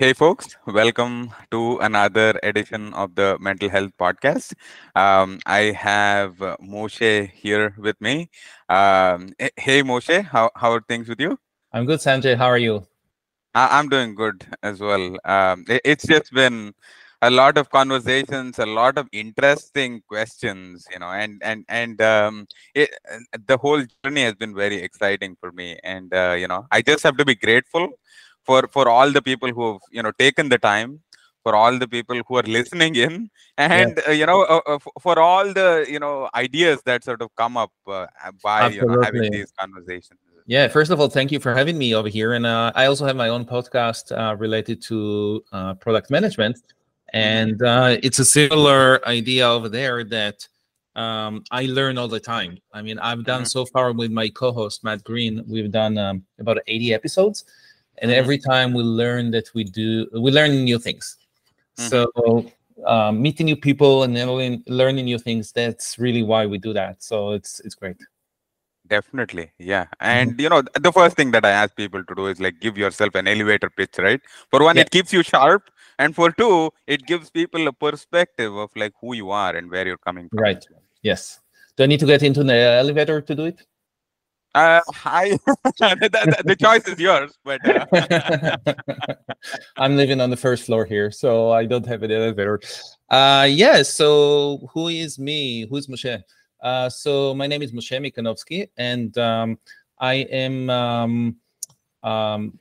Hey, folks, welcome to another edition of the Mental Health Podcast. Um, I have uh, Moshe here with me. Um, hey, Moshe, how, how are things with you? I'm good, Sanjay. How are you? I, am doing good as well. Um, it, it's just been a lot of conversations, a lot of interesting questions, you know, and and and um, it, the whole journey has been very exciting for me. And uh, you know, I just have to be grateful for for all the people who have you know taken the time for all the people who are listening in and uh, you know uh, uh, for all the you know ideas that sort of come up uh, by you know, having these conversations yeah first of all thank you for having me over here and uh, i also have my own podcast uh, related to product management mm-hmm. and it's a similar idea over there that um, I learn all the time. I mean, I've done mm-hmm. so far with my co-host Matt Green. We've done um, about 80 episodes, and every time we learn that we do we learn new things. Mm-hmm. so um, meeting new people and learning, learning new things that's really why we do that. So it's it's great. Definitely yeah. And mm-hmm. you know the first thing that i ask people to do is like give yourself an elevator pitch right? For one yeah. it keeps you sharp. And for two it gives people a perspective of like who you are and where you're coming from. Right. Yes. Do i need to get into the elevator to do it uh, I the, the, choice is yours, but uh. I'm living on the first floor here, so I don't have an elevator. Uh, yeah. So who is me? Who's Moshe? Uh, so my name is Moshe Mikanovsky, and um, I am um, um,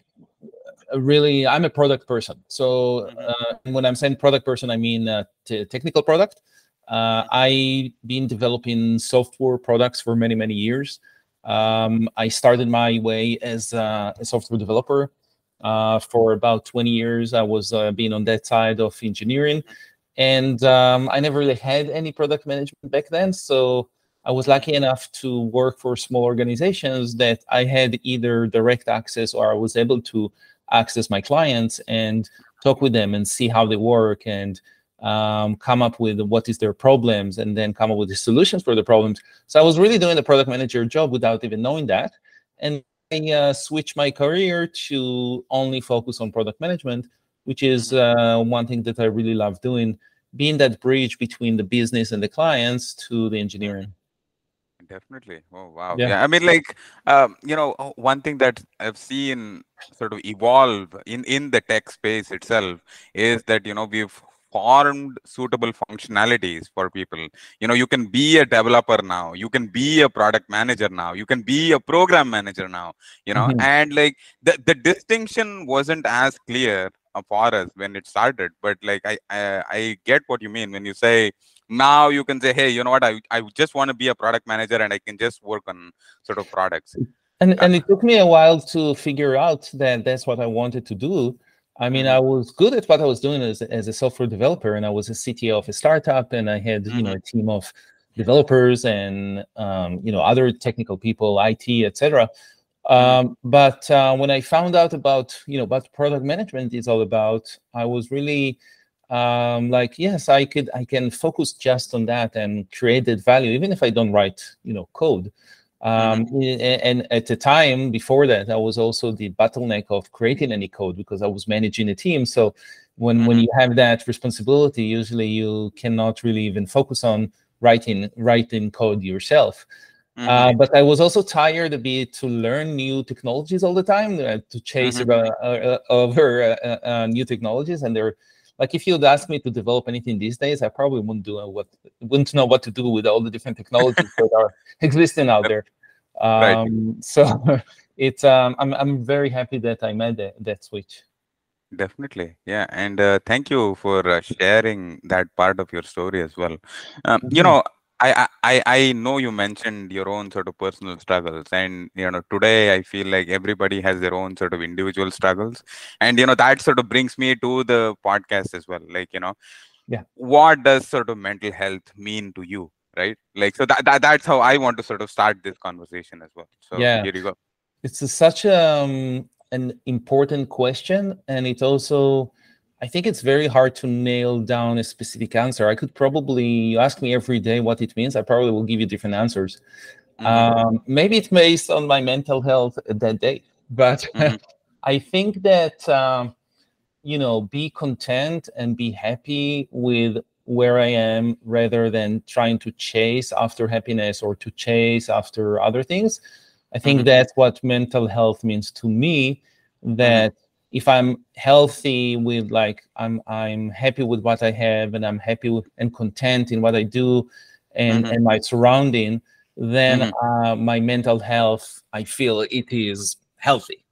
really I'm a product person. So uh, when I'm saying product person, I mean uh, technical product. Uh, I've been developing software products for many many years. Um, I started my way as a software developer. Uh, for about 20 years, I was uh, being on that side of engineering, and um, I never really had any product management back then. So I was lucky enough to work for small organizations that I had either direct access or I was able to access my clients and talk with them and see how they work and um, come up with what is their problems and then come up with the solutions for the problems. So I was really doing the product manager job without even knowing that. And I uh, switched my career to only focus on product management, which is uh, one thing that I really love doing, being that bridge between the business and the clients to the engineering. Definitely. Oh wow. Yeah. yeah. I mean, like, um, you know, uh, one thing that I've seen sort of evolve in in the tech space itself is that you know we've formed suitable functionalities for people. You know you can be a developer now. You can be a product manager now. You can be a program manager now you know. Mm-hmm. and like the, the distinction wasn't as clear for us when it started but like I, I i get what you mean when you say now you can say hey you know what? I, I just want to be a product manager and i can just work on sort of products. And and it took me a while to figure out that that's what i wanted to do I mean, I was good at what I was doing as, as a software developer, and I was a CTO of a startup, and I had mm-hmm. you know a team of developers and um, you know other technical people, IT, etc. Mm-hmm. Um, but uh, when I found out about you know what product management is all about, I was really um, like, yes, I could, I can focus just on that and create that value, even if I don't write you know code. Um, mm-hmm. and at the time before that, I was also the bottleneck of creating any code because I was managing a team. So when mm-hmm. when you have that responsibility, usually you cannot really even focus on writing writing code yourself. Uh, mm-hmm. Uh, but I was also tired a bit to learn new technologies all the time, uh, to chase mm-hmm. uh, uh over uh, new technologies, and they're like if you'd ask me to develop anything these days, I probably wouldn't do what wouldn't know what to do with all the different technologies that are existing out there. Um, right. So it's um, I'm I'm very happy that I made that, that switch. Definitely, yeah, and uh, thank you for uh, sharing that part of your story as well. Um, mm-hmm. You know, I, I I know you mentioned your own sort of personal struggles, and you know today I feel like everybody has their own sort of individual struggles, and you know that sort of brings me to the podcast as well. Like you know, yeah, what does sort of mental health mean to you, right? Like so that, that that's how I want to sort of start this conversation as well. So yeah, here you go. It's a, such a, um, an important question, and it also I think it's very hard to nail down a specific answer. I could probably you ask me every day what it means. I probably will give you different answers. Mm-hmm. Um, maybe it's based on my mental health that day, but mm-hmm. I think that um, you know be content and be happy with where i am rather than trying to chase after happiness or to chase after other things i think mm-hmm. that's what mental health means to me that. If i'm healthy with like i'm i'm happy with what i have and i'm happy with, and content in what i do and mm-hmm. and my surrounding then mm-hmm. uh, my mental health i feel it is healthy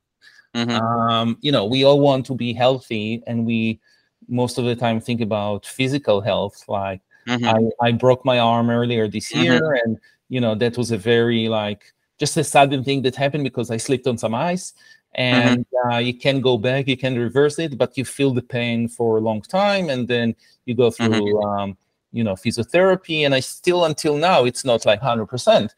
Mm-hmm. Um, you know, we all want to be healthy, and we most of the time think about physical health. Like mm-hmm. I, I broke my arm earlier this mm-hmm. year, and you know that was a very like just a sudden thing that happened because I slipped on some ice, mm-hmm. and uh, you can go back, you can reverse it, but you feel the pain for a long time, and then you go through. Mm-hmm. Um, you know physiotherapy and i still until now it's not like 100% mm-hmm.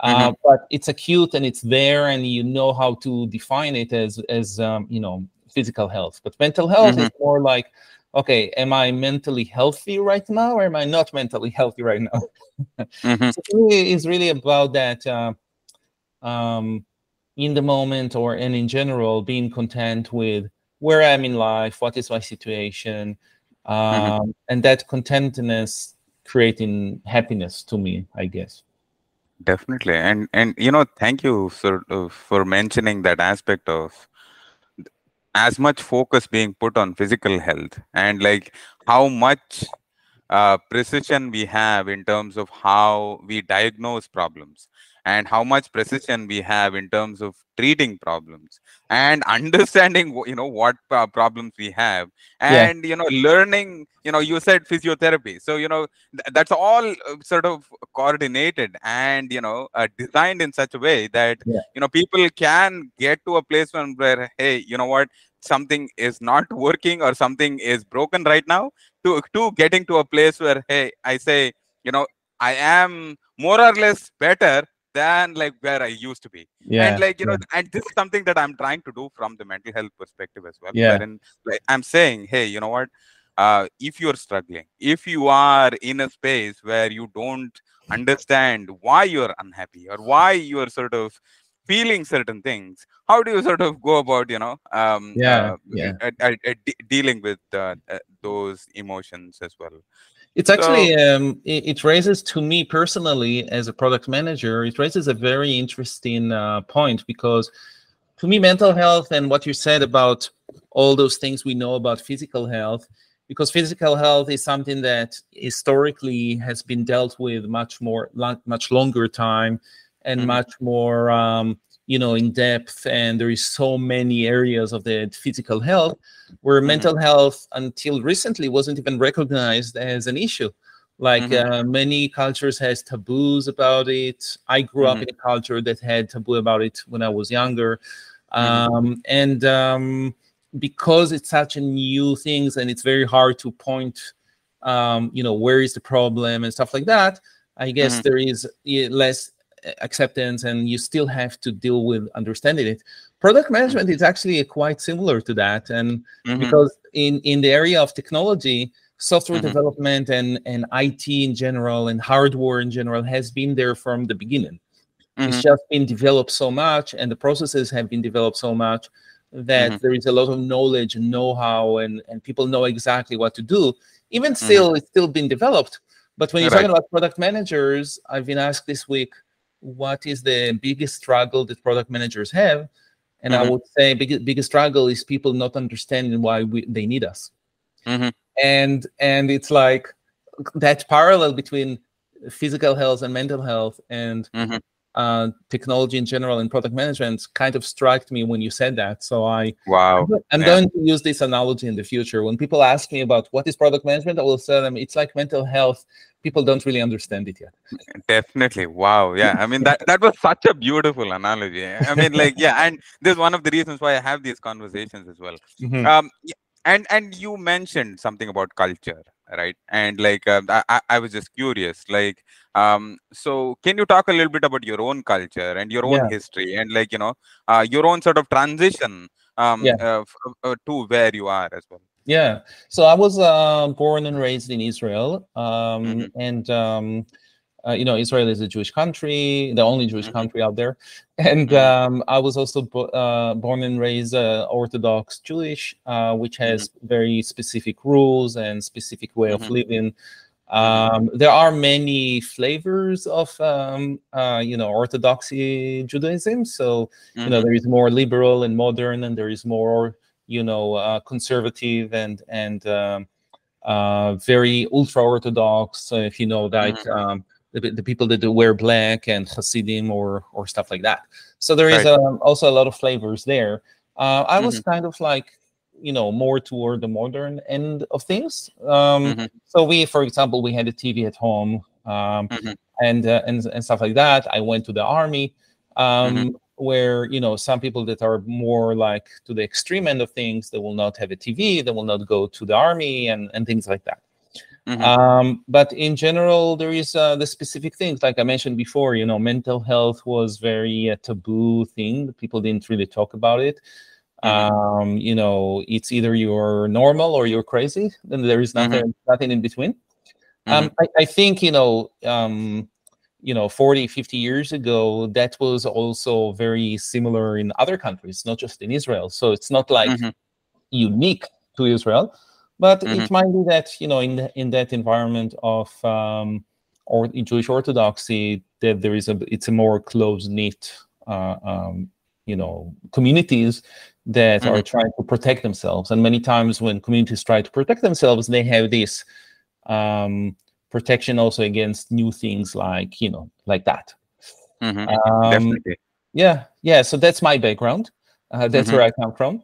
Uh, but it's acute and it's there and you know how to define it as as um, you know physical health but mental health mm-hmm. is more like okay am i mentally healthy right now or am i not mentally healthy right now mm-hmm. so it's really about that uh, um, in the moment or and in general being content with where i'm in life what is my situation mm-hmm. um, mm-hmm. and that contentness creating happiness to me i guess Definitely. And and you know, thank you for uh, for mentioning that aspect of as much focus being put on physical health and like how much uh, precision we have in terms of how we diagnose problems and how much precision we have in terms of treating problems and understanding you know what uh, problems we have and yeah. you know learning you know you said physiotherapy so you know th- that's all uh, sort of coordinated and you know uh, designed in such a way that yeah. you know people can get to a place where hey you know what something is not working or something is broken right now to to getting to a place where hey i say you know i am more or less better than like where I used to be. Yeah. And like, you know, and this is something that I'm trying to do from the mental health perspective as well. Yeah. Wherein like I'm saying, hey, you know what? Uh, if you're struggling, if you are in a space where you don't understand why you're unhappy or why you're sort of feeling certain things, how do you sort of go about, you know, um, yeah, uh, yeah. Uh, uh, dealing with uh, those emotions as well? It's actually so, um, it, it, raises to me personally as a product manager. It raises a very interesting uh, point because to me, mental health and what you said about all those things we know about physical health, because physical health is something that historically has been dealt with much more, much longer time, and mm-hmm. much more um, you know in depth and there is so many areas of the physical health where mm-hmm. mental health until recently wasn't even recognized as an issue like mm-hmm. uh, many cultures has taboos about it i grew mm-hmm. up in a culture that had taboo about it when i was younger mm-hmm. um, and um, because it's such a new things and it's very hard to point um, you know where is the problem and stuff like that i guess mm-hmm. there is less acceptance and you still have to deal with understanding it product management is actually quite similar to that and mm-hmm. because in in the area of technology software mm-hmm. development and and it in general and hardware in general has been there from the beginning mm-hmm. it's just been developed so much and the processes have been developed so much that mm-hmm. there is a lot of knowledge and know-how and and people know exactly what to do even mm-hmm. still it's still been developed but when you're right. talking about product managers i've been asked this week what is the biggest struggle that product managers have and mm-hmm. i would say biggest, biggest struggle is people not understanding why we, they need us mm-hmm. and and it's like that parallel between physical health and mental health and mm-hmm uh, technology in general and product management kind of struck me when you said that. So I wow, I'm yeah. going to use this analogy in the future. When people ask me about what is product management, I will tell them it's like mental health. People don't really understand it yet. Definitely, wow, yeah. I mean that that was such a beautiful analogy. I mean, like yeah, and this is one of the reasons why I have these conversations as well. Mm-hmm. Um, and and you mentioned something about culture right and like uh, I, I was just curious like um so can you talk a little bit about your own culture and your own yeah. history and like you know uh, your own sort of transition um yeah. uh, uh, to where you are as well yeah so i was uh, born and raised in israel um mm-hmm. and um uh, you know, Israel is a Jewish country, the only Jewish mm-hmm. country out there, and mm-hmm. um, I was also bo- uh, born and raised uh, Orthodox Jewish, uh, which has mm-hmm. very specific rules and specific way of mm-hmm. living. Um, there are many flavors of um, uh, you know Orthodoxy Judaism. So you know there is more liberal and modern, and there is more you know uh, conservative and and um, very ultra orthodox. if you know like um, the, the people that wear black and Hasidim or or stuff like that. So there is right. um, also a lot of flavors there. Uh, I mm-hmm. was kind of like you know more toward the modern end of things. Um, mm-hmm. So we, for example, we had a TV at home um, mm-hmm. and, uh, and and stuff like that. I went to the army. Um, mm-hmm. Where you know some people that are more like to the extreme end of things, they will not have a TV, they will not go to the army, and and things like that. Mm-hmm. Um, but in general, there is uh, the specific things, like I mentioned before. You know, mental health was very a taboo thing. People didn't really talk about it. Mm-hmm. Um, you know, it's either you're normal or you're crazy. Then there is nothing, mm-hmm. nothing in between. Um, mm-hmm. I, I, think you know, um, you know, 40, 50 years ago, that was also very similar in other countries, not just in Israel. So it's not like mm-hmm. unique to Israel but mm-hmm. it might be that you know in in that environment of um, or in Jewish Orthodoxy that there is a it's a more close knit uh, um, you know communities that mm-hmm. are trying to protect themselves and many times when communities try to protect themselves they have this um, protection also against new things like you know like that mm-hmm. um, yeah yeah so that's my background uh, that's mm-hmm. where i come from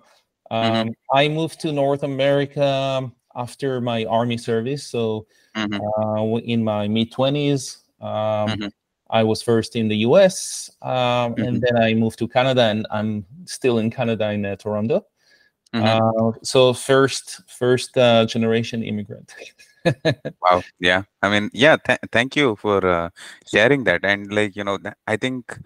Mm-hmm. Um, mm-hmm. I moved to North America after my army service. So mm-hmm. uh, in my mid 20s, um, mm-hmm. I was first in the US um, and then I moved to Canada and I'm still in Canada in uh, Toronto. Uh, so first, first uh, generation immigrant. wow. Yeah. I mean, yeah. Th- thank you for uh, sharing that. And like, you know, I think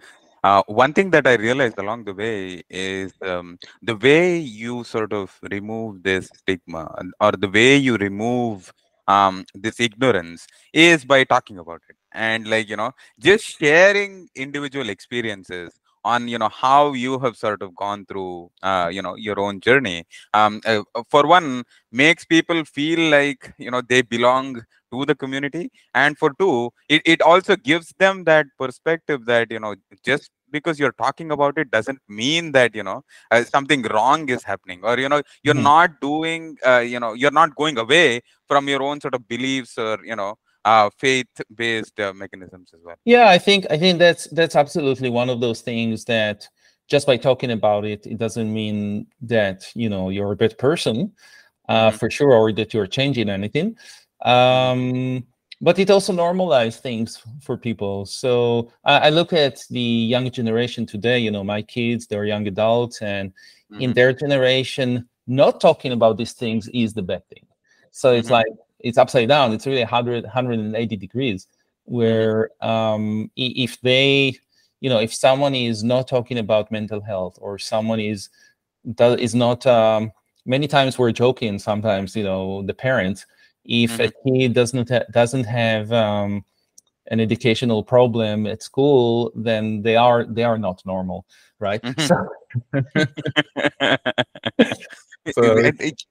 uh, one thing that I realized along the way is um, the way you sort of remove this stigma or the way you remove um, this ignorance is by talking about it and like you know just sharing individual experiences on you know how you have sort of gone through uh, you know your own journey. Um, uh, for one makes people feel like you know they belong to the community. And for two it, it also gives them that perspective that you know just because you're talking about it doesn't mean that you know uh, something wrong is happening. Or you know you're mm-hmm. not doing uh, you know you're not going away from your own sort of beliefs or you know uh, faith-based uh, mechanisms as well. Yeah, I think I think that's that's absolutely one of those things that just by talking about it, it doesn't mean that you know you're a better person, uh, mm-hmm. for sure, or that you're changing anything. Um, but it also normalized things for people. So I, I, look at the young generation today. You know, my kids, they're young adults, and mm-hmm. in their generation, not talking about these things is the bad thing. So it's mm-hmm. like it's upside down. It's really 100, 180 degrees. Mm-hmm. Where um, if they, you know, if someone is not talking about mental health or someone is is not um, many times we're joking sometimes you know the parents if mm-hmm. a kid doesn't ha- doesn't have um, an educational problem at school, then they are they are not normal, right? Mm-hmm. So, so it, it,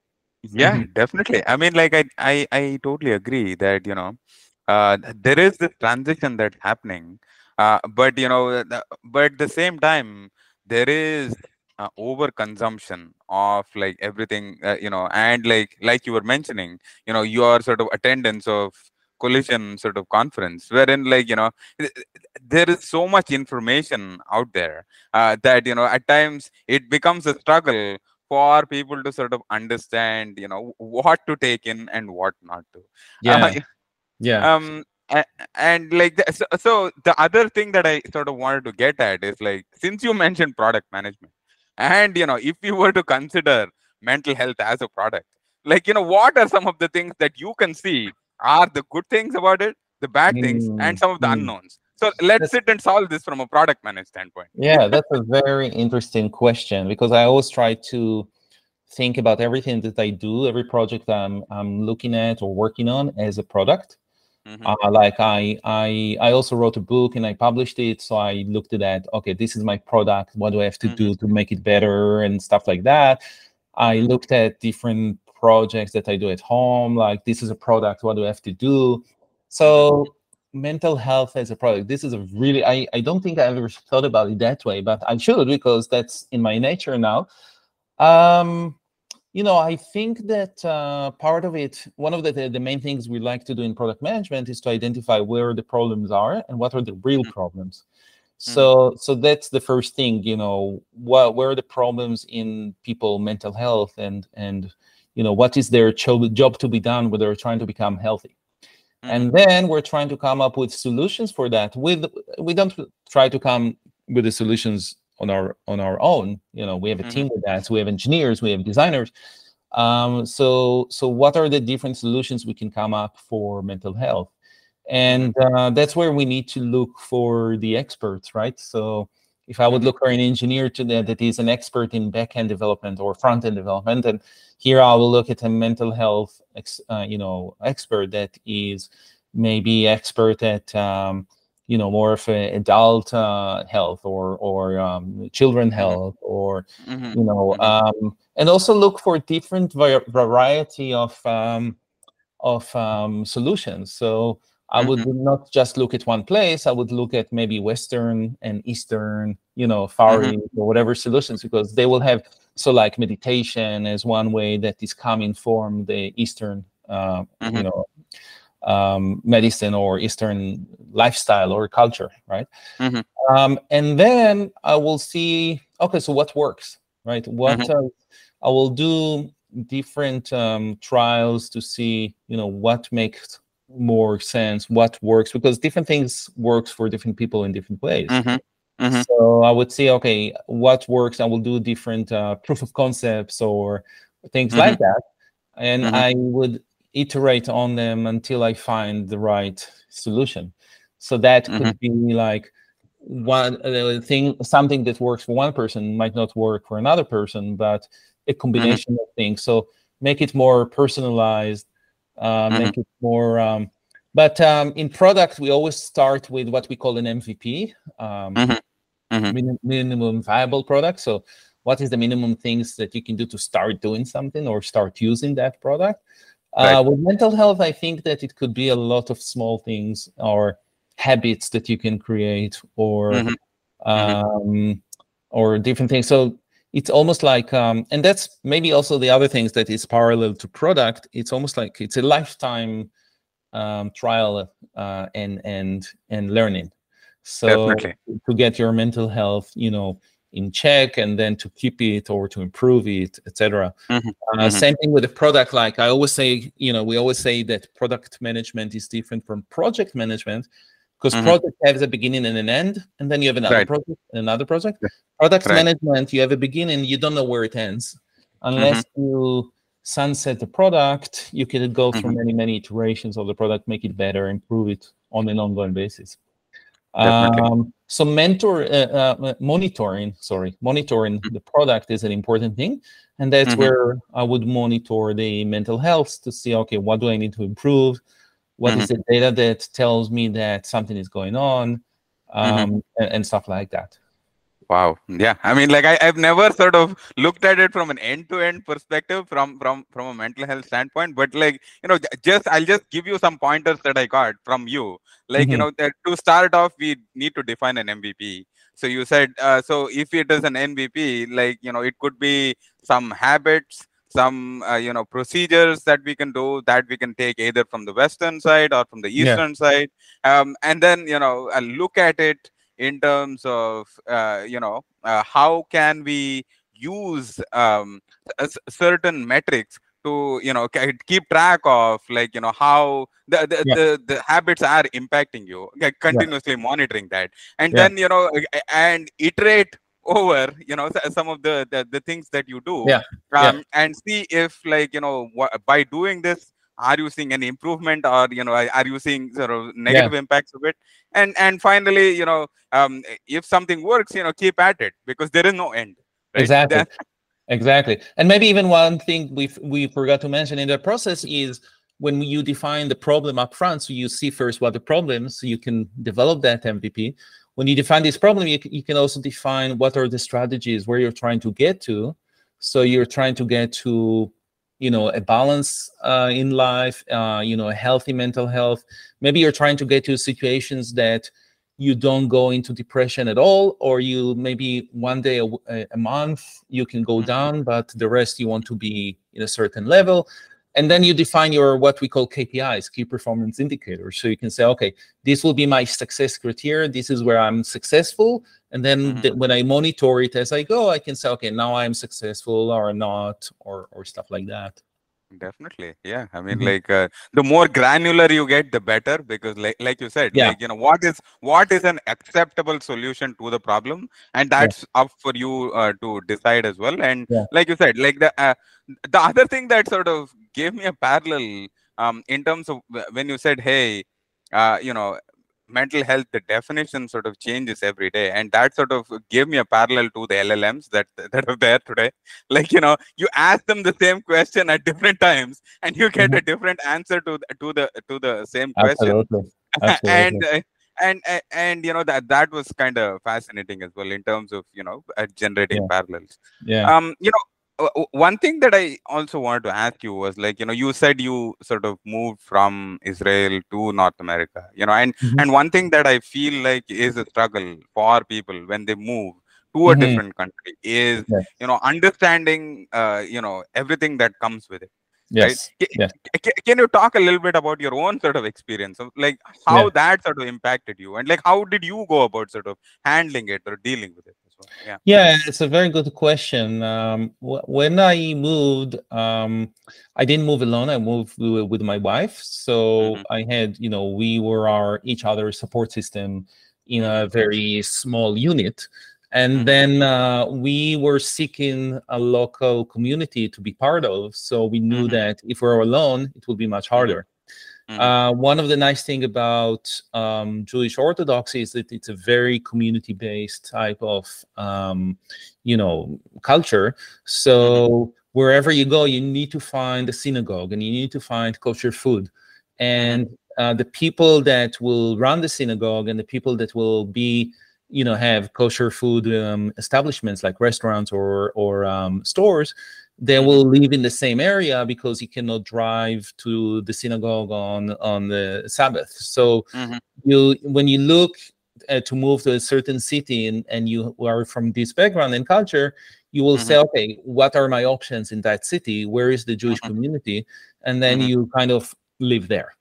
yeah, mm-hmm. definitely. I mean, like I, I I totally agree that you know uh, there is this transition that's happening, uh, but you know, but at the same time, there is uh, overconsumption of like everything uh, you know and like like you were mentioning you know your sort of attendance of collision sort of conference wherein like you know there is so much information out there uh, that you know at times it becomes a struggle for people to sort of understand you know what to take in and what not to. Yeah. Uh, yeah. um and, and like the, so, so the other thing that i sort of wanted to get at is like since you mentioned product management and you know if you were to consider mental health as a product like you know what are some of the things that you can see are the good things about it the bad things mm, and some of the mm. unknowns so let's sit and solve this from a product management standpoint yeah that's a very interesting question because i always try to think about everything that i do every project i'm i'm looking at or working on as a product Mm-hmm. Uh, like I, I, I also wrote a book and I published it. So I looked at that. Okay, this is my product. What do I have to mm-hmm. do to make it better and stuff like that. I looked at different projects that I do at home. Like this is a product. What do I have to do? So mm-hmm. Mental health as a product. This is a really. I, I don't think I ever thought about it that way, but I should because that's in my nature now. Um, you know, I think that uh, part of it, one of the, the main things we like to do in product management is to identify where the problems are and what are the real mm-hmm. problems. Mm-hmm. So, so that's the first thing. You know, what where are the problems in people mental health and and you know what is their cho- job to be done when they're trying to become healthy. Mm-hmm. And then we're trying to come up with solutions for that. With we don't try to come with the solutions on our on our own you know we have a mm-hmm. team with that so we have engineers we have designers um, so so what are the different solutions we can come up for mental health and mm-hmm. uh, that's where we need to look for the experts right so if i would mm-hmm. look for an engineer to that is an expert in backend development or front-end development and here i will look at a mental health ex, uh, you know expert that is maybe expert at um, you know more of adult uh, health or or um, children mm-hmm. health or mm-hmm. you know mm-hmm. um, and also look for different variety of um, of um, solutions so i would mm-hmm. not just look at one place i would look at maybe western and eastern you know far mm-hmm. or whatever solutions because they will have so like meditation as one way that is coming from the eastern uh, you mm-hmm. know um, medicine or Eastern lifestyle or culture, right? Mm-hmm. Um, and then I will see, okay, so what works, right? What mm-hmm. uh, I will do different um, trials to see, you know, what makes more sense, what works, because different things works for different people in different ways. Mm-hmm. Mm-hmm. So I would say, okay, what works? I will do different uh, proof of concepts or things mm-hmm. like that, and mm-hmm. I would iterate on them until I find the right solution. So that mm-hmm. could be like one uh, thing, something that works for one person might not work for another person, but a mm-hmm. combination mm-hmm. of things. So make it more personalized, uh, mm-hmm. make it more. Um, but um, in product, we always start with what we call an MVP, um, mm-hmm. Mm-hmm. minimum viable product. So what is the minimum things that you can do to start doing something or start using that product? Right. Uh, with mental health, I think that it could be a lot of small things or habits that you can create or mm-hmm. mm-hmm. um, or different things. So it's almost like, um, and that's maybe also the other things that is parallel to product. It's almost like it's a lifetime um, trial uh, and and and learning. So Definitely. to get your mental health, you know, in check and then to keep it or to improve it etc mm-hmm. uh, mm-hmm. same thing with the product like i always say you know we always say that product management is different from project management because mm-hmm. project has a beginning and an end and then you have another right. project another project yeah. product right. management you have a beginning you don't know where it ends unless mm-hmm. you sunset the product you can go through mm-hmm. many many iterations of the product make it better improve it on an ongoing basis um, so mentor uh, uh, monitoring, sorry, monitoring mm-hmm. the product is an important thing, and that's mm-hmm. where I would monitor the mental health to see, okay, what do I need to improve? What mm-hmm. is the data that tells me that something is going on, mm-hmm. um, and, and stuff like that. Wow. Yeah. I mean, like I, I've never sort of looked at it from an end-to-end perspective from from from a mental health standpoint. But like, you know, just I'll just give you some pointers that I got from you. Like, mm-hmm. you know, that to start off, we need to define an MVP. So you said uh, so if it is an MVP, like you know, it could be some habits, some uh, you know procedures that we can do that we can take either from the western side or from the eastern yeah. side um, and then you know I'll look at it in terms of uh, you know uh, how can we use um, certain metrics to you know keep track of like you know how the the, yeah. the, the, habits are impacting you like continuously yeah. monitoring that and then you know and iterate over you know some of the the, the things that you do yeah. Um, and see if like you know by doing this are you seeing any improvement or you know are you seeing sort of negative yeah. impacts of it and and finally you know um, if something works you know keep at it because there is no end right? exactly exactly and maybe even one thing we we forgot to mention in the process is when you define the problem up front, so you see first what the problems so you can develop that MVP. When you define this problem, you, you can also define what are the strategies where you're trying to get to. So you're trying to get to, you know, a balance uh, in life, uh, you know, a healthy mental health. Maybe you're trying to get to situations that you don't go into depression at all or you maybe one day a, a month you can go mm-hmm. down but the rest you want to be in a certain level and then you define your what we call kpis key performance indicators. So you can say okay this will be my success criteria. This is where i'm successful. And then mm-hmm. th- when i monitor it as i go i can say okay now i'm successful or not or or stuff like that definitely yeah i mean mm-hmm. like uh, the more granular you get the better because like like you said yeah. like you know what is what is an acceptable solution to the problem and that's yeah. up for you uh, to decide as well and yeah. like you said like the uh, the other thing that sort of gave me a parallel um in terms of when you said hey uh, you know mental health the definition sort of changes every day and that sort of gave me a parallel to the llms that that are there today like you know you ask them the same question at different times and you get mm-hmm. a different answer to the, to the to the same question Absolutely. Absolutely. and uh, and and you know that that was kind of fascinating as well in terms of you know uh, generating yeah. parallels yeah um you know one thing that I also wanted to ask you was like, you know, you said you sort of moved from Israel to North America, you know, and mm-hmm. and one thing that I feel like is a struggle for people when they move to a mm-hmm. different country is, yes. you know, understanding, uh, you know, everything that comes with it. Yes. Right? Yes. Can, can you talk a little bit about your own sort of experience of like how that sort of impacted you and like how did you go about sort of handling it or dealing with it? Yeah yeah it's a very good question um, when i moved um, i didn't move alone i moved with my wife so mm-hmm. i had you know we were our each other support system in a mm-hmm. very small unit and mm-hmm. then uh, we were seeking a local community to be part of so we knew mm-hmm. that if we we're alone it would be much mm-hmm. harder Mm-hmm. Uh, one of the nice thing about um, Jewish Orthodoxy is that it's a very community-based type of, um, you know, culture. So mm-hmm. wherever you go, you need to find a synagogue and you need to find kosher food, and mm-hmm. uh, the people that will run the synagogue and the people that will be you know have kosher food um, establishments like restaurants or or um, stores they will live in the same area because he cannot drive to the synagogue on on the Sabbath. So mm-hmm. you when you look uh, to move to a certain city and, and you are from this background and culture, you will mm-hmm. say, okay, what are my options in that city? Where is the Jewish mm-hmm. community? And then mm-hmm. you kind of live there.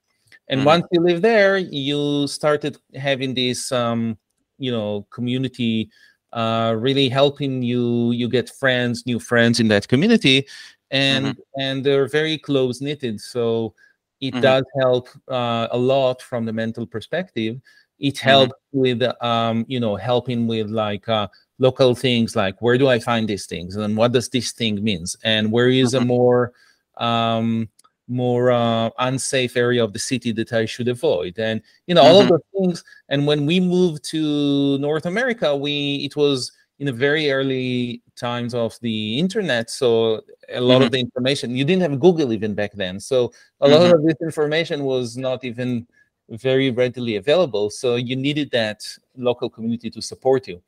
And mm-hmm. once you live there, you started having this, um, you know, community uh, really helping you you get friends new friends in that community and mm-hmm. and they're very close knitted so it mm-hmm. does help uh, a lot from the mental perspective it helps mm-hmm. with um, you know helping with like uh, local things like where do i find these things and what does this thing means and where is a mm-hmm. more um, more uh, unsafe area of the city that I should avoid, and you know all mm-hmm. of those things. And when we moved to North America, we it was in the very early times of the internet, so a lot mm-hmm. of the information you didn't have Google even back then, so a mm-hmm. lot of this information was not even very readily available. So you needed that local community to support you.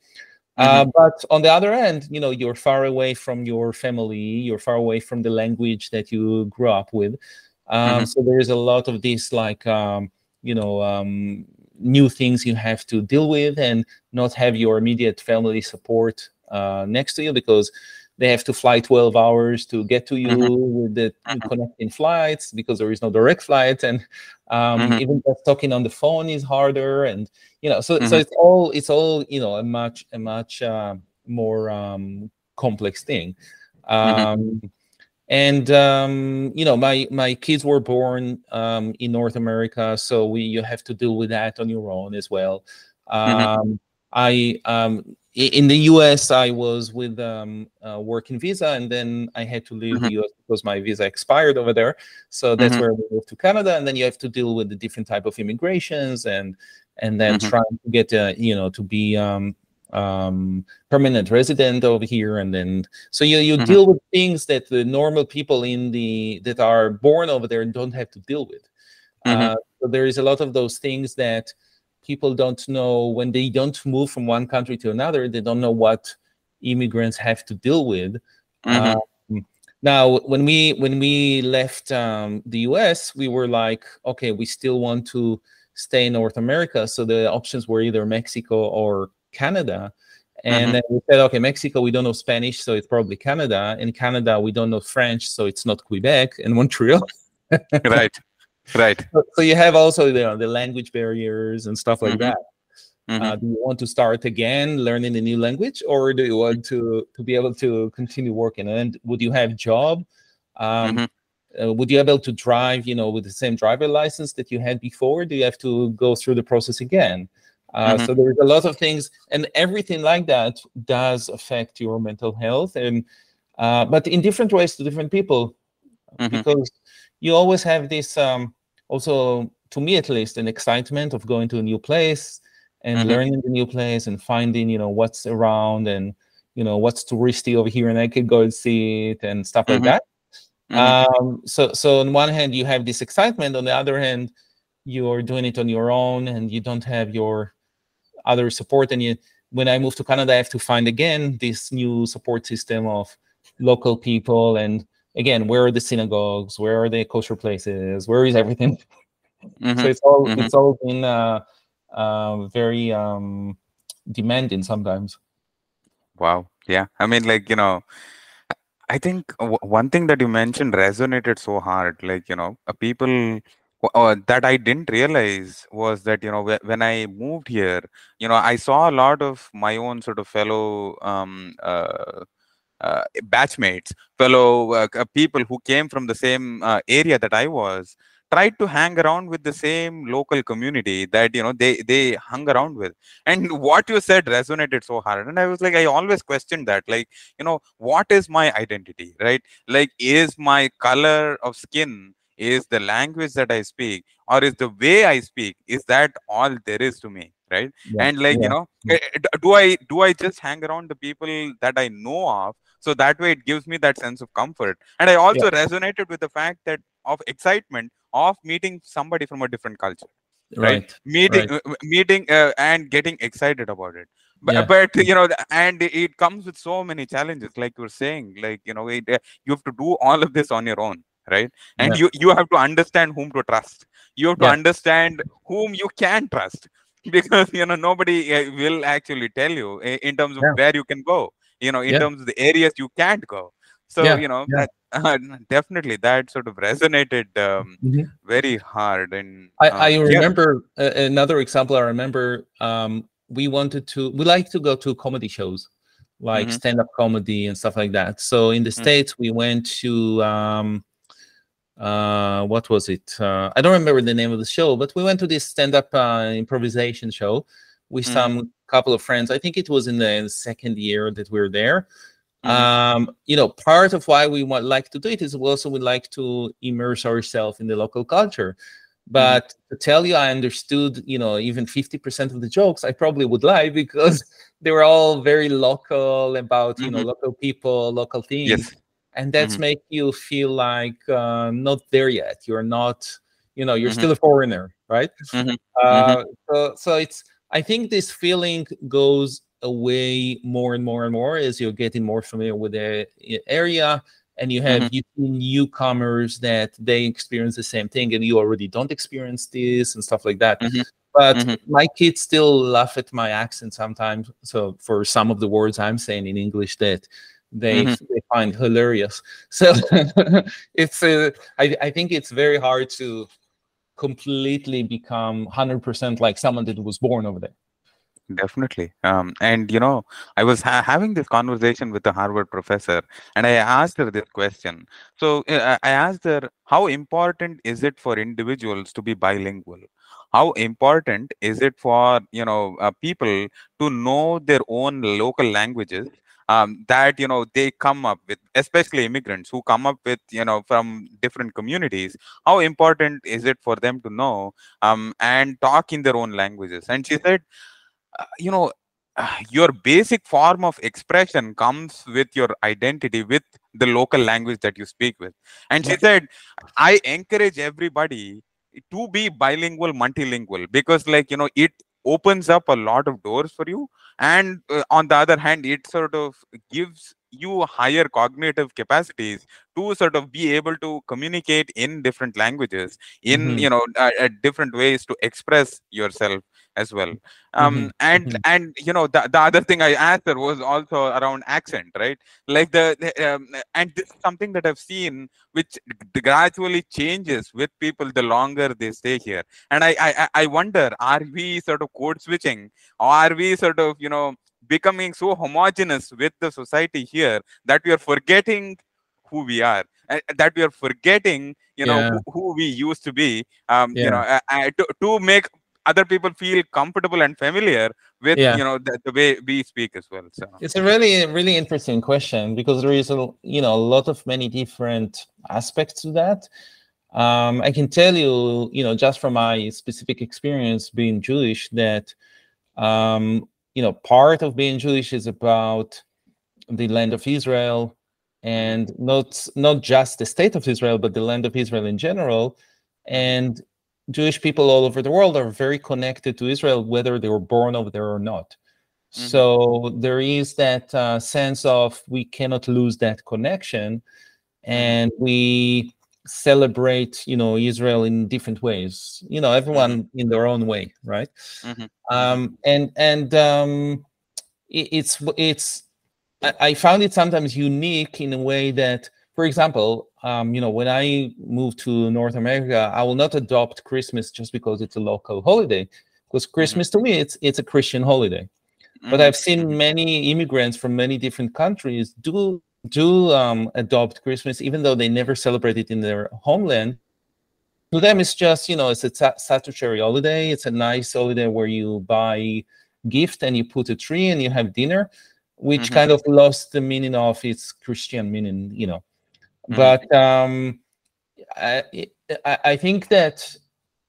Uh, mm-hmm. but on the other end, you know, you're far away from your family, you're far away from the language that you grew up with. Um, mm-hmm. So there is a lot of this, like, um, you know, um, new things you have to deal with and not have your immediate family support uh, next to you because they have to fly 12 hours to get to you mm-hmm. with the mm-hmm. connecting flights because there is no direct flight and um, mm-hmm. even just talking on the phone is harder and you know so so mm-hmm. it's all it's all you know a much a much uh, more um, complex thing mm-hmm. um, and um, you know my my kids were born um, in north america so we you have to deal with that on your own as well mm-hmm. um, i um, in the US, I was with um, a working visa, and then I had to leave mm-hmm. the US because my visa expired over there. So that's mm-hmm. where we moved to Canada, and then you have to deal with the different type of immigrations, and and then mm-hmm. trying to get uh, you know to be um, um, permanent resident over here, and then so you you mm-hmm. deal with things that the normal people in the that are born over there don't have to deal with. Mm-hmm. Uh, so there is a lot of those things that people don't know when they don't move from one country to another. They don't know what immigrants have to deal with. Mm-hmm. Um, now, when we when we left um, the U.S., we were like, okay, we still want to stay in North America. So the options were either Mexico or Canada. And mm-hmm. then we said, okay, Mexico, we don't know Spanish, so it's probably Canada. In Canada, we don't know French, so it's not Quebec and Montreal. right, right. So, so, you have also the, the language barriers and stuff like mm-hmm. that. Mm-hmm. Uh, do you want to start again learning a new language, or do you want to to be able to continue working? And would you have job? Um, mm-hmm. uh, would you be able to drive? You know, with the same driver license that you had before? Do you have to go through the process again? Uh, mm-hmm. So there's a lot of things, and everything like that does affect your mental health, and uh, but in different ways to different people, mm-hmm. because you always have this. Um, also, to me at least, an excitement of going to a new place and mm-hmm. learning the new place and finding you know what's around and you know what's touristy over here and i could go and see it and stuff mm-hmm. like that mm-hmm. um, so so on one hand you have this excitement on the other hand you're doing it on your own and you don't have your other support and you when i moved to canada i have to find again this new support system of local people and again where are the synagogues where are the kosher places where is everything mm-hmm. so it's all mm-hmm. it's all been uh, uh, very um, demanding sometimes. Wow. Yeah. I mean, like, you know, I think one thing that you mentioned resonated so hard. Like, you know, people uh, that I didn't realize was that, you know, when I moved here, you know, I saw a lot of my own sort of fellow um, uh, uh, batchmates, fellow uh, people who came from the same uh, area that I was, tried to hang around with the same local community that you know they they hung around with. And what you said resonated so hard and i was like i always questioned that like you know what is my identity right? Like is my color of skin is the language that i speak or is the way i speak is that all there is to me right? Yeah, and like yeah. you know eh, do i do i just hang around the people that i know of so that way it gives me that sense of comfort and i also yeah. resonated with the fact that of excitement of meeting somebody from a different culture right, right. meeting right. Uh, meeting uh, and getting excited about it but, yeah. but you know and it comes with so many challenges like you were saying like you know it, uh, you have to do all of this on your own right and yeah. you you have to understand whom to trust you have to yeah. understand whom you can trust because you know nobody uh, will actually tell you in terms of where you can go you know in terms of the areas you can't go so you know that uh, definitely that sort of resonated um, mm-hmm. very hard and i, I um, remember yeah. another example i remember um, we wanted to we like to go to comedy shows like mm-hmm. stand-up comedy and stuff like that so in the mm-hmm. states we went to um, uh, what was it uh, i don't remember the name of the show but we went to this stand-up uh, improvisation show with some mm-hmm. Couple of friends i think it was in the second year that we were there Mm-hmm. Um, you know, part of why we want like to do it is also we like to immerse ourselves in the local culture. Mm-hmm. But mm-hmm. to tell you, I understood, you know, even 50% of the jokes, I probably would lie because they were all very local about, you mm-hmm. know, local people, local things. Yes. And that's mm-hmm. make you feel like uh, not there yet. You're not, you know, you're mm-hmm. still a foreigner, right? Uh, so, so it's, I think this feeling goes away more and more and more as you're getting more familiar with the area and you have mm-hmm. newcomers that they experience the same thing and you already don't experience this and stuff like that mm-hmm. but mm-hmm. my kids still laugh at my accent sometimes so for some of the words i'm saying in english that they, mm-hmm. they find hilarious so it's uh, I, I think it's very hard to completely become 100% like someone that was born over there Definitely. Um, and you know, I was ha- having this conversation with a Harvard professor, and I asked her this question. So uh, I asked her, how important is it for individuals to be bilingual? How important is it for you know uh, people to know their own local languages? Um, that you know they come up with, especially immigrants who come up with you know from different communities. How important is it for them to know um, and talk in their own languages? And she said uh, you know your basic form of expression comes with your identity with the local language that you speak with and she said i encourage everybody to be bilingual multilingual because like you know it opens up a lot of doors for you and uh, on the other hand it sort of gives you higher cognitive capacities to sort of be able to communicate in different languages in mm-hmm. you know uh, different ways to express yourself as well um mm-hmm. and mm-hmm. and you know the, the other thing i asked her was also around accent right like the, the um, and this is something that i've seen which gradually changes with people the longer they stay here and i i i wonder are we sort of code switching or are we sort of you know becoming so homogenous with the society here that we are forgetting who we are and that we are forgetting you know yeah. who, who, we used to be um yeah. you know uh, uh, to, to make other people feel comfortable and familiar with yeah. you know the, the, way we speak as well so. It's a really really interesting question because there is a you know a lot of many different aspects to that. Um, i can tell you you know just from my specific experience being jewish that um, you know part of being jewish is about the land of israel and not not just the state of israel but the land of israel in general. And Jewish people all over the world are very connected to Israel, whether they were born over there or not. Mm-hmm. So there is that uh, sense of we cannot lose that connection, and we celebrate, you know, Israel in different ways. You know, everyone mm-hmm. in their own way, right? Mm-hmm. Um, and and um, it, it's it's I found it sometimes unique in a way that for example, um, you know, when I move to North America, I will not adopt Christmas just because it's a local holiday, because mm-hmm. Christmas mm-hmm. to me it's it's a Christian holiday. Mm-hmm. But I've seen mm-hmm. many immigrants from many different countries do do um, adopt Christmas, even though they never celebrate it in their homeland. To them, it's just you know, it's a statutory holiday. It's a nice holiday where you buy gift and you put a tree and you have dinner, which mm-hmm. kind of lost the meaning of its Christian meaning, you know. Mm-hmm. But um, I, I think that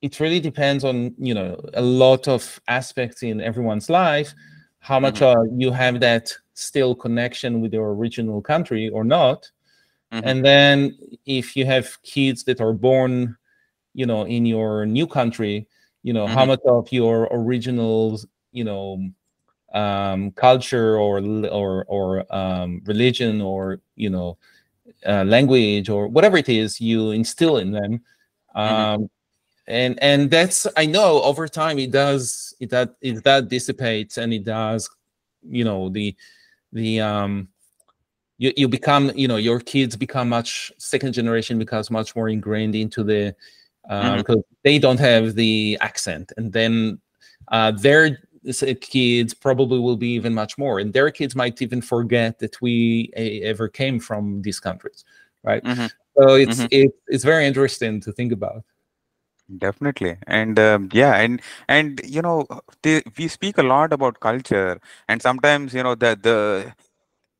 it really depends on you know a lot of aspects in everyone's life how much mm-hmm. uh, you have that still connection with your original country or not mm-hmm. and then if you have kids that are born you know in your new country you know mm-hmm. how much of your original you know um, culture or or or um, religion or you know uh, language or whatever it is you instill in them mm-hmm. um, mm-hmm. and and that's i know over time it does it that it that dissipates and it does you know the the um you, you become you know your kids become much second generation becomes much more ingrained into the uh, mm-hmm. because they don't have the accent and then uh, their kids probably will be even much more and their kids might even forget that we ever came from these countries right mm-hmm. so it's mm-hmm. it, it's very interesting to think about definitely and um, yeah and and you know they, we speak a lot about culture and sometimes you know the the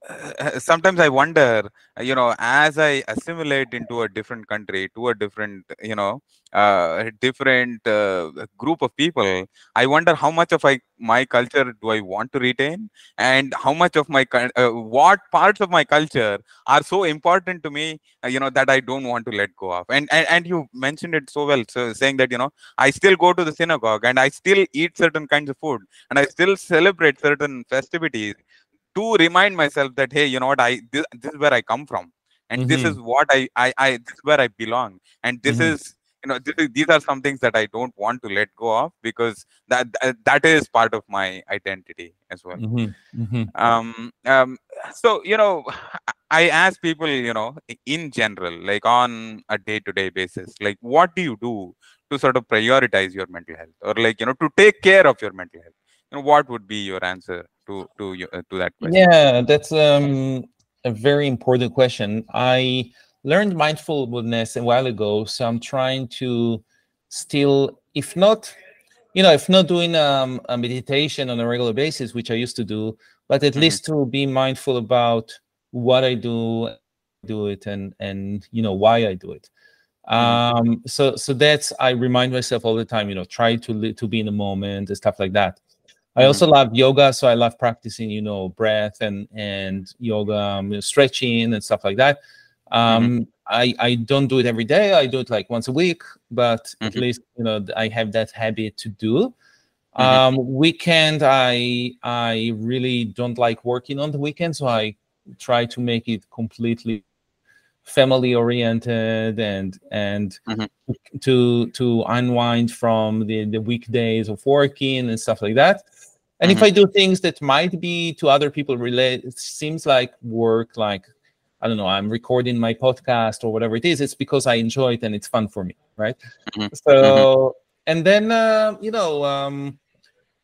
sometimes i wonder you know as i assimilate into a different country to a different you know uh, different uh, group of people i wonder how much of I, my culture do i want to retain? And how much of my uh, what parts of my culture are so important to me uh, you know that i don't want to let go of? And, and and you mentioned it so well so saying that you know i still go to the synagogue and i still eat certain kinds of food and i still celebrate certain festivities to remind myself that hey you know what i this, this is where i come from and mm-hmm. this is what I, I i this is where i belong and this mm-hmm. is you know this is, these are some things that i don't want to let go of because that that, is part of my identity as well mm-hmm. mm-hmm. um um so you know i ask people you know in general like on a day-to-day basis like what do you do to sort of prioritize your mental health or like you know to take care of your mental health you know what would be your answer to to uh, to that question yeah that's um a very important question i learned mindfulness a while ago so i'm trying to still if not you know if not doing um, a meditation on a regular basis which i used to do but at mm-hmm. least to be mindful about what i do do it and and you know why i do it mm-hmm. um so so that's i remind myself all the time you know try to to be in the moment and stuff like that I also love yoga, so I love practicing, you know, breath and and yoga, um, stretching and stuff like that. Um, I I don't do it every day. I do it like once a week, but at least you know I have that habit to do. Um, weekend, I I really don't like working on the weekend, so I try to make it completely family oriented and and Mhm. to to unwind from the the weekdays of working and stuff like that. And if Mhm. I do things that might be to other people relate, it seems like work, like I don't know, I'm recording my podcast or whatever it is. It's because I enjoy it and it's fun for me, right? Mhm. So and then uh, you know um,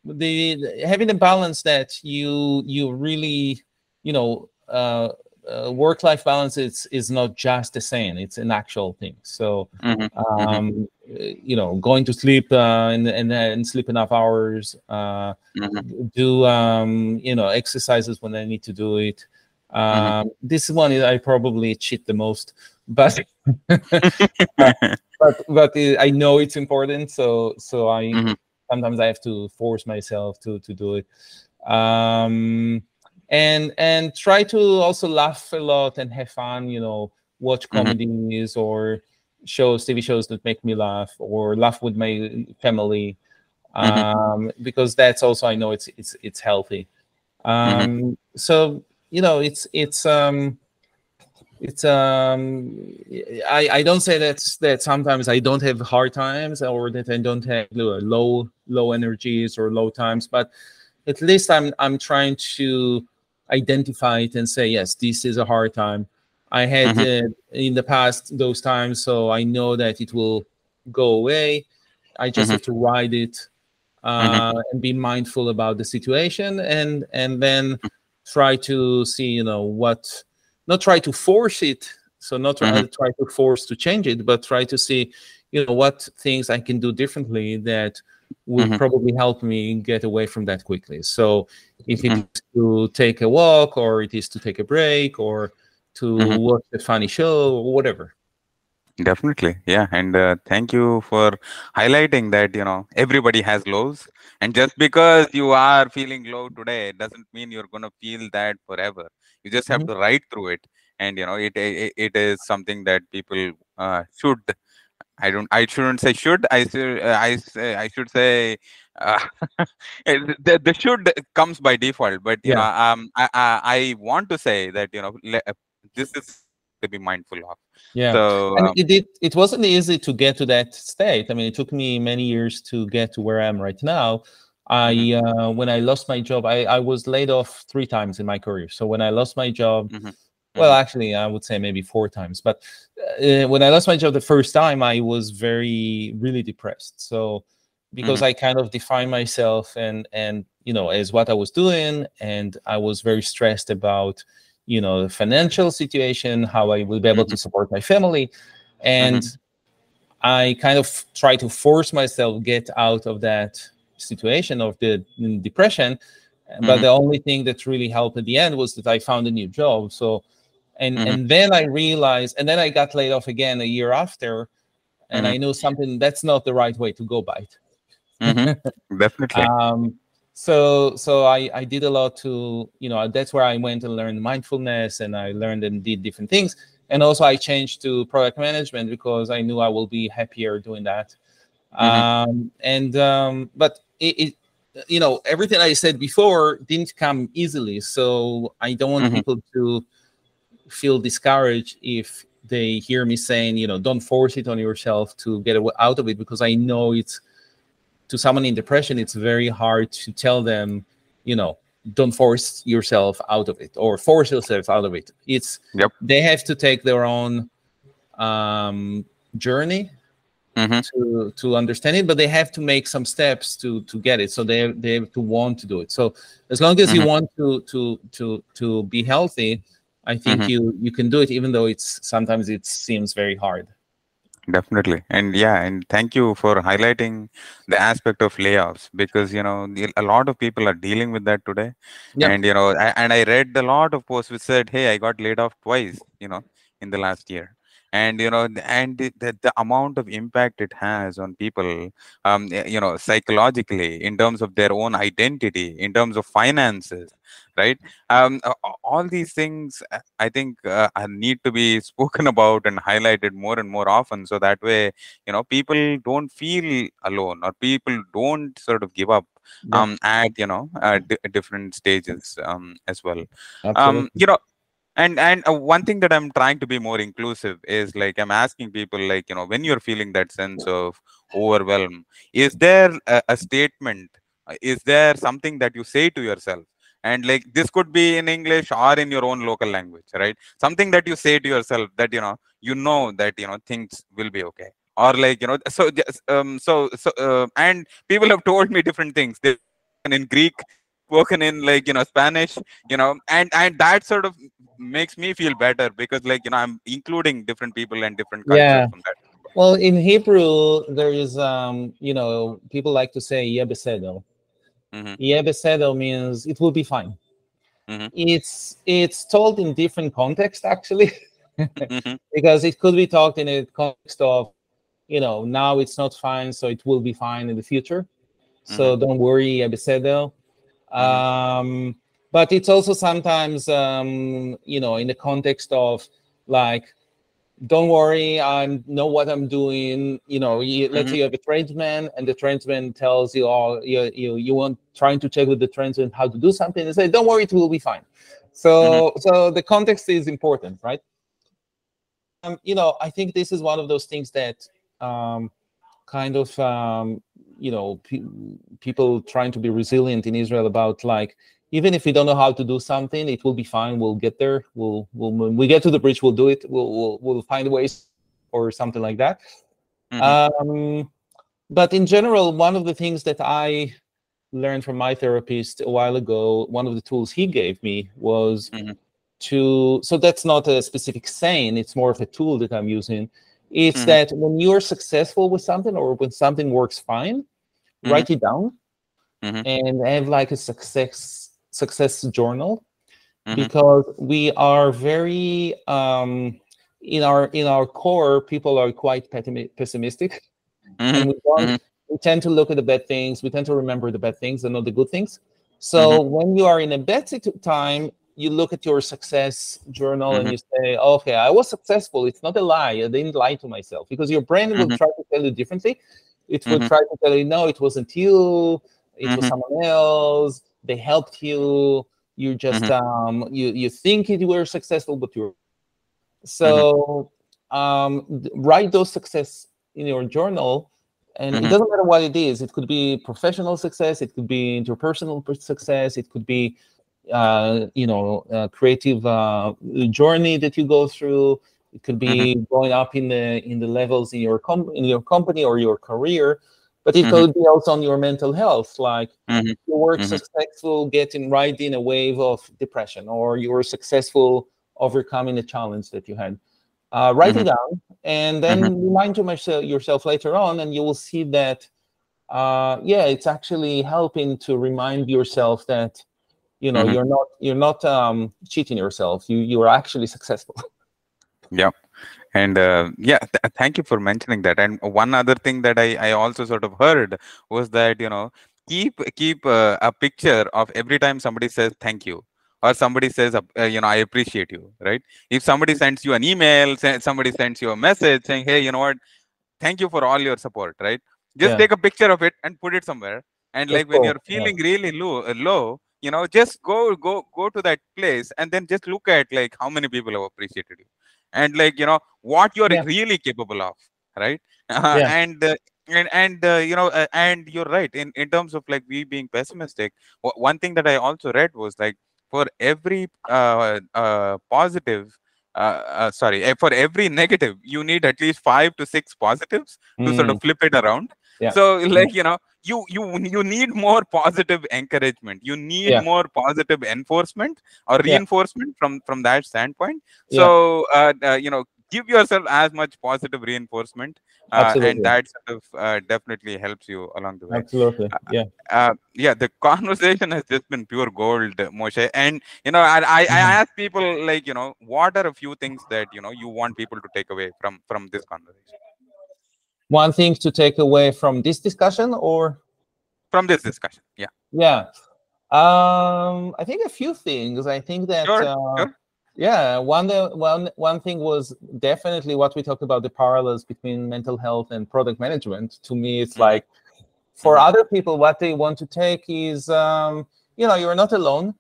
the, the- having a balance that you you really you know uh, uh, work life balance is is not just a saying; it's an actual thing. So Mhm. um, uh, you know, going to sleep uh, and and and sleep enough hours. Uh, Mhm. do um, you know exercises when I need to do it. Um, This one is I probably cheat the most, but but but uh, I know it's important, so so I Mhm. sometimes I have to force myself to to do it. Um, and and try to also laugh a lot and have fun. You know, watch Mhm. comedies or shows, TV shows that make me laugh, or laugh with my family, Mhm. um, because that's also I know it's it's it's healthy. Um, So you know, it's it's um, it's um, I I don't say that that sometimes I don't have hard times or that I don't have low, low energies or low times, but at least I'm I'm trying to identify it and say yes, this is a hard time. I had uh, in the past those times, so I know that it will go away. I just Mhm. have to ride it uh, and be mindful about the situation, and and then try to see, you know, what not try to force it. So not try, Mhm. try to force to change it, but try to see, you know, what things I can do differently that would Mhm. probably help me get away from that quickly. So if it Mhm. is to take a walk or it is to take a break or to Mhm. watch a funny show or whatever. Definitely. Yeah. And uh, thank you for highlighting that, you know, everybody has lows. And just because you are feeling low today doesn't mean you're going to feel that forever. You just have Mhm. to ride through it. And, you know, it, it, it is something that people uh, should, I don't, I shouldn't say should, I should, uh, I say, I should say, uh, the, the should comes by default. But, you know, um, I, I, I want to say that, you know, this is to be mindful of. Yeah. So, and um, it did it wasn't easy to get to that state i mean it took me many years to get to where i am right now i Mm-hmm. uh, when i lost my job I, I was laid off three times in my career so when i lost my job Mhm. well Mhm. actually i would say maybe four times but uh, when i lost my job the first time i was very really depressed so because Mm-hmm. i kind of defined myself and and you know as what i was doing and i was very stressed about you know the financial situation how i will be able to mm-hmm. support my family. And mm-hmm. i kind of try to force myself get out of that situation of the depression. But Mhm. the mm-hmm. only thing that really helped at the end was that i found a new job. So and and then i realized and then i got laid off again a year after. And i knew something that's not the right way to go by it. Definitely. um so so i i did a lot to you know that's where i went and learned mindfulness and i learned and did different things and also i changed to product management because i knew i will be happier doing that Mhm. um and um but it, it you know everything i said before didn't come easily so i don't want Mhm. people to feel discouraged if they hear me saying you know don't force it on yourself to get out of it because i know it's to someone in depression it's very hard to tell them you know don't force yourself out of it or force yourself out of it it's Yep. they have to take their own um journey Mhm. to to understand it but they have to make some steps to to get it so they they have to want to do it so as long as you Mhm. want to to to to be healthy i think Mhm. you you can do it even though it's sometimes it seems very hard Definitely. And yeah, and thank you for highlighting the aspect of layoffs because, you know, a lot of people are dealing with that today. Yep. And, you know, I, and I read a lot of posts which said, hey, I got laid off twice, you know, in the last year. and you know and the, the, the amount of impact it has on people um you know psychologically in terms of their own identity in terms of finances right? Um all these things uh, i think uh, need to be spoken about and highlighted more and more often so that way you know people don't feel alone or people don't sort of give up um at you know uh, different stages um as well. Um, Absolutely. um you know and and uh, one thing that i'm trying to be more inclusive is like i'm asking people like you know when you're feeling that sense of overwhelm is there a, a statement uh, is there something that you say to yourself and like this could be in english or in your own local language right? Something that you say to yourself that you know you know that you know things will be okay. Or like you know so um so so uh, and people have told me different things. They in greek spoken in like you know spanish you know and and that sort of makes me feel better because like you know i'm including different people and different cultures yeah. from that. Well in hebrew there is um you know people like to say yebesedo mm-hmm. means it will be fine mm-hmm. it's it's told in different context actually mm-hmm. because it could be talked in a context of you know now it's not fine so it will be fine in the future so mm-hmm. don't worry yebesedo mm-hmm. um but it's also sometimes um, you know in the context of like don't worry i know what i'm doing you know you, let's mm-hmm. say you have a tradesman and the tradesman tells you all oh, you, you you want trying to check with the tradesman how to do something and say don't worry it will be fine so mm-hmm. so the context is important right um, you know i think this is one of those things that um, kind of um, you know pe- people trying to be resilient in israel about like even if we don't know how to do something, it will be fine. We'll get there. We'll, we'll when we get to the bridge, we'll do it. We'll we'll, we'll find ways or something like that. Mm-hmm. Um, but in general, one of the things that I learned from my therapist a while ago, one of the tools he gave me was mm-hmm. to. So that's not a specific saying; it's more of a tool that I'm using. It's mm-hmm. that when you're successful with something or when something works fine, write mm-hmm. it down mm-hmm. and have like a success success journal mm-hmm. because we are very um, in our in our core people are quite pessimistic mm-hmm. and we, mm-hmm. we tend to look at the bad things we tend to remember the bad things and not the good things so mm-hmm. when you are in a bad time you look at your success journal and mm-hmm. you say okay i was successful it's not a lie i didn't lie to myself because your brain will mm-hmm. try to tell you differently it will try to tell you no it wasn't you it was someone else they helped you you just mm-hmm. um you you think you were successful but you're so mm-hmm. um write those success in your journal and mm-hmm. it doesn't matter what it is it could be professional success it could be interpersonal success it could be uh, you know creative uh, journey that you go through it could be mm-hmm. going up in the in the levels in your com- in your company or your career but it mm-hmm. could be also on your mental health like mm-hmm. you were mm-hmm. successful getting right in a wave of depression or you were successful overcoming a challenge that you had uh, write it mm-hmm. down and then mm-hmm. remind yourself, yourself later on and you will see that uh, yeah it's actually helping to remind yourself that you know mm-hmm. you're not you're not um, cheating yourself you you are actually successful yeah and uh, yeah th- thank you for mentioning that. And one other thing that i i also sort of heard was that you know keep keep uh, a picture of every time somebody says thank you or somebody says uh, you know i appreciate you right? If somebody sends you an email somebody sends you a message saying hey you know what? Thank you for all your support right? Just yeah. take a picture of it and put it somewhere. And like when you're feeling yeah. really low, uh, low you know just go go go to that place and then just look at like how many people have appreciated you and like you know what you're yeah. really capable of right uh, yeah. and uh, and and uh, you know uh, and you're right in in terms of like we being pessimistic one thing that i also read was like for every uh, uh, positive uh sorry eh, for every negative you need at least five to six positives mm. to sort of mm. flip it around yeah. so like you know you you you need more positive encouragement. You need yeah. more positive enforcement or reinforcement yeah. from from that standpoint. So uh, uh, you know give yourself as much positive reinforcement uh, and that sort of uh, definitely helps you along the way. Absolutely. Uh, yeah. uh, yeah the conversation has just been pure gold moshe. And you know i i, I ask people like you know what are a few things that you know you want people to take away from from this conversation one thing to take away from this discussion or from this discussion yeah yeah um i think a few things i think that sure, uh, sure. yeah one, one one thing was definitely what we talked about the parallels between mental health and product management to me it's mm-hmm. like for mm-hmm. other people what they want to take is um you know you're not alone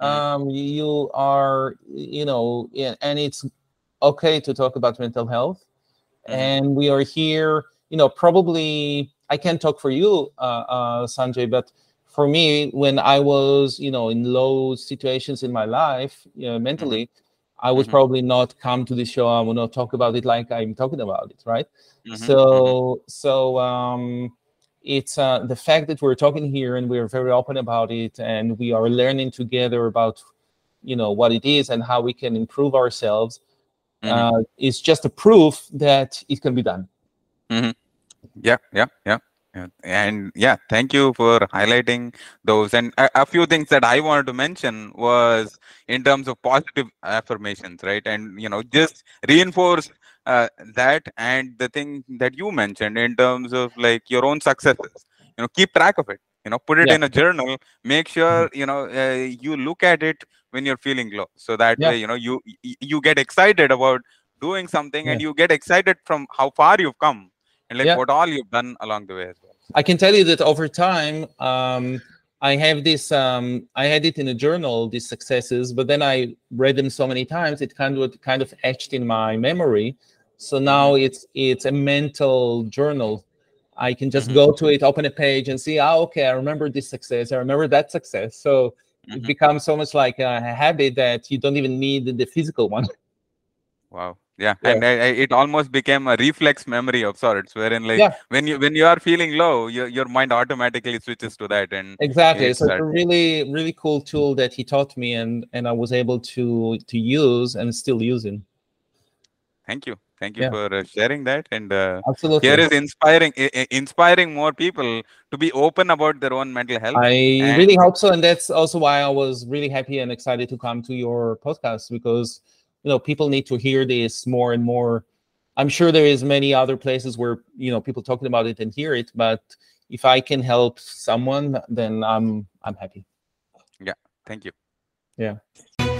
mm-hmm. um you are you know and it's okay to talk about mental health Mm-hmm. and we are here you know probably i can't talk for you uh, uh, sanjay but for me when i was you know in low situations in my life you know mentally mm-hmm. i would mm-hmm. probably not come to the show i will not talk about it like i'm talking about it right mm-hmm. so mm-hmm. so um it's uh, the fact that we're talking here and we're very open about it and we are learning together about you know what it is and how we can improve ourselves mm-hmm. uh, is just a proof that it can be done. Mm-hmm. Yeah, yeah, yeah. Yeah. And yeah, thank you for highlighting those. And a, a, few things that I wanted to mention was in terms of positive affirmations, right? And you know, just reinforce uh, that and the thing that you mentioned in terms of like your own successes. You know, keep track of it. You know, put it yeah. in a journal. Make sure mm-hmm. you know uh, you look at it when you're feeling low so that yeah. way you know you you get excited about doing something yeah. and you get excited from how far you've come and like what all you've done along the way as well i can tell you that over time um, i have this um, i had it in a journal these successes but then i read them so many times it kind of kind of etched in my memory so now mm-hmm. it's it's a mental journal i can just mm-hmm. go to it open a page and see oh okay i remember this success i remember that success so mm-hmm. it becomes so much like a habit that you don't even need the physical one wow yeah, yeah. and I, I, it almost became a reflex memory of sorts wherein like yeah. when you when you are feeling low your, your mind automatically switches to that and exactly so it's a really really cool tool that he taught me and and i was able to to use and still using thank you thank you yeah. for uh, sharing that and uh, absolutely. here is inspiring inspiring more people to be open about their own mental health i and really hope so and that's also why i was really happy and excited to come to your podcast because you know people need to hear this more and more. I'm sure there is many other places where you know people talking about it and hear it but if i can help someone then i'm i'm happy. Yeah. Thank you. Yeah